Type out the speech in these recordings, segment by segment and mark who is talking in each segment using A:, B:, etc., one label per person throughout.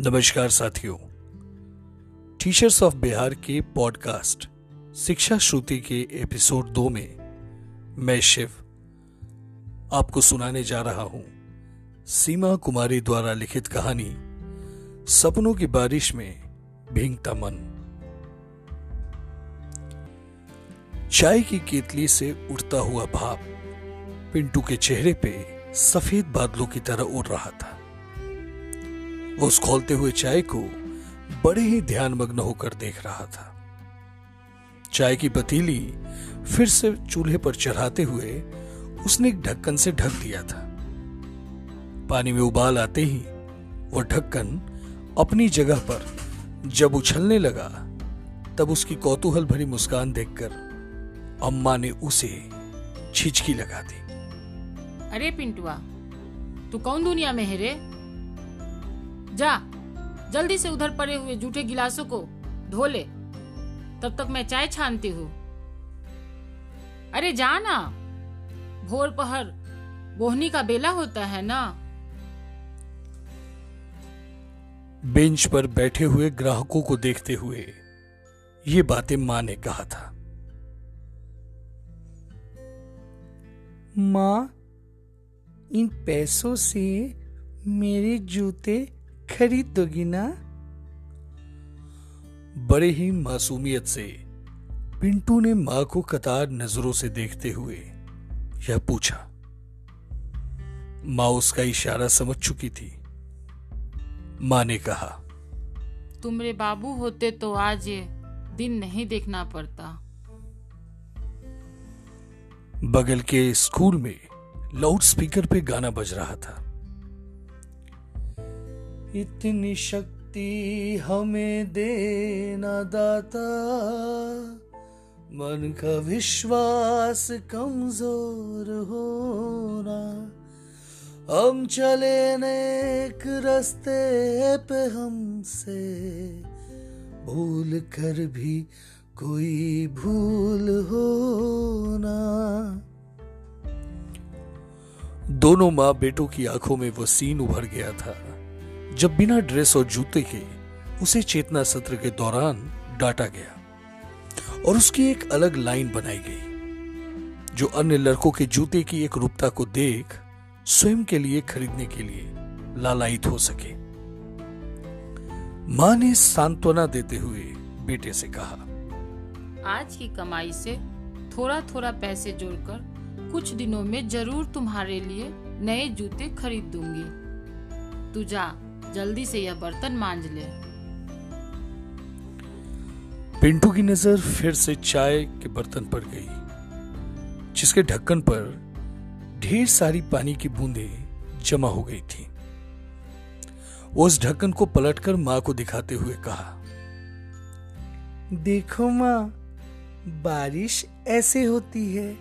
A: नमस्कार साथियों। Teachers of Bihar के पॉडकास्ट शिक्षा श्रुति के एपिसोड दो में मैं शिव आपको सुनाने जा रहा हूँ सीमा कुमारी द्वारा लिखित कहानी, सपनों की बारिश में भींगता मन। चाय की केतली से उठता हुआ भाप पिंटू के चेहरे पे सफ़ेद बादलों की तरह उड़ रहा था। वो उस खोलते हुए चाय को बड़े ही ध्यान मग्न होकर देख रहा था। चाय की पतीली फिर से चूल्हे पर चढ़ाते हुए उसने एक ढक्कन से ढक दिया था। पानी में उबाल आते ही वह ढक्कन अपनी जगह पर जब उछलने लगा, तब उसकी कौतूहल भरी मुस्कान देखकर अम्मा ने उसे छिचकी लगा दी।
B: अरे पिंटुआ, तू कौन दुनिया में है रे? जा जल्दी से उधर पड़े हुए जूठे गिलासों को धो ले। तब तक मैं चाय छानती हूँ। अरे जा ना। भोर पहर बोहनी का बेला होता है ना।
A: बेंच पर बैठे हुए ग्राहकों को देखते हुए ये बातें माँ ने कहा था।
C: माँ इन पैसों से मेरे जूते खरीद दोगी ना?
A: बड़े ही मासूमियत से पिंटू ने माँ को कतार नज़रों से देखते हुए यह पूछा। माँ उसका इशारा समझ चुकी थी। माँ ने कहा
B: तुमरे बाबू होते तो आज ये दिन नहीं देखना पड़ता।
A: बगल के स्कूल में लाउड स्पीकर पे गाना बज रहा था।
C: इतनी शक्ति हमें देना दाता। मन का विश्वास कमज़ोर होना। हम चले नेक रास्ते पे हमसे। भूल कर भी कोई भूल होना।
A: दोनों माँ बेटों की आँखों में वो सीन उभर गया था। जब बिना ड्रेस और जूते के उसे चेतना सत्र के दौरान डांटा गया और उसकी एक अलग लाइन बनाई गई, जो अन्य लड़कों के जूते की एक रूपता को देख स्वयं के लिए खरीदने के लिए लालायित हो सके। माँ ने सांत्वना देते हुए बेटे से कहा,
B: आज की कमाई से थोड़ा थोड़ा पैसे जोड़कर कुछ दिनों में ज़रूर तुम्हारे लिए नए जूते खरीद दूँगी। तू जा जल्दी से यह बर्तन मांज ले।
A: पिंटू की नज़र फिर से चाय के बर्तन पर गई जिसके ढक्कन पर ढेर सारी पानी की बूंदें जमा हो गई थी। वो उस ढक्कन को पलटकर माँ को दिखाते हुए कहा
C: देखो माँ बारिश ऐसे होती है।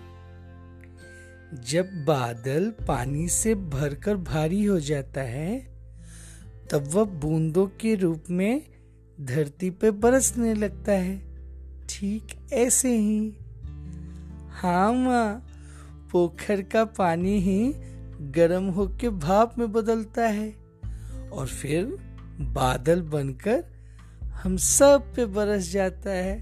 C: जब बादल पानी से भरकर भारी हो जाता है तब वह बूंदों के रूप में धरती पे बरसने लगता है। ठीक ऐसे ही। हाँ माँ, पोखर का पानी ही गर्म होके भाप में बदलता है और फिर बादल बनकर हम सब पे बरस जाता है।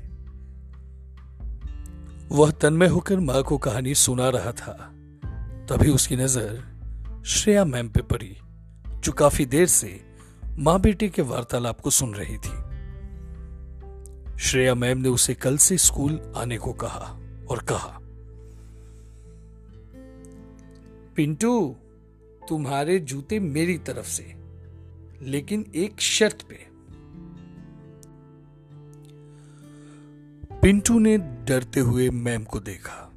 A: वह तन्मय होकर माँ को कहानी सुना रहा था। तभी उसकी नज़र श्रेया मैम पे पड़ी, जो काफ़ी देर से माँ बेटे के वार्तालाप को सुन रही थी। श्रेया मैम ने उसे कल से स्कूल आने को कहा और कहा,
C: पिंटू, तुम्हारे जूते मेरी तरफ़ से, लेकिन एक शर्त पे।
A: पिंटू ने डरते हुए मैम को देखा।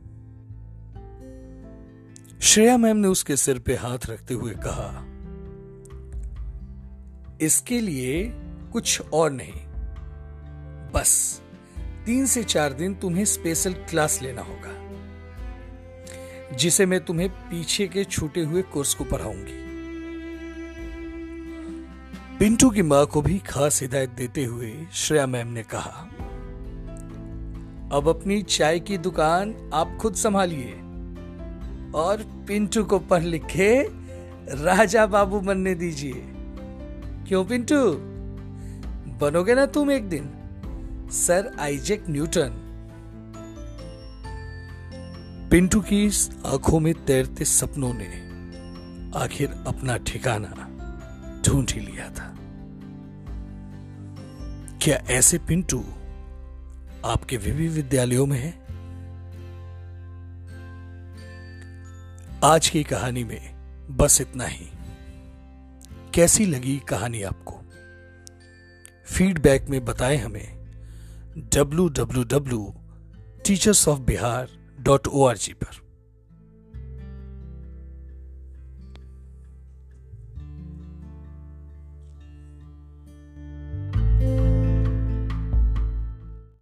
A: श्रेया मैम ने उसके सिर पे हाथ रखते हुए कहा
C: इसके लिए कुछ और नहीं। बस, तीन से चार दिन तुम्हें स्पेशल क्लास लेना होगा, जिसे मैं तुम्हें पीछे के छूटे हुए कोर्स को पढ़ाऊँगी।
A: पिंटू की माँ को भी खास हिदायत देते हुए श्रेया मैम ने कहा,
C: अब अपनी चाय की दुकान आप खुद संभालिए और पिंटू को पढ़ लिखे राजा बाबू बनने दीजिए। क्यों पिंटू? बनोगे ना तुम एक दिन, सर आइजेक न्यूटन।
A: पिंटू की आँखों में तैरते सपनों ने आखिर अपना ठिकाना ढूंढ ही लिया था। क्या ऐसे पिंटू आपके विवि विद्यालयों में है? आज की कहानी में बस इतना ही। कैसी लगी कहानी आपको? फीडबैक में बताएँ हमें W W W teachers of Bihar dot O R G पर।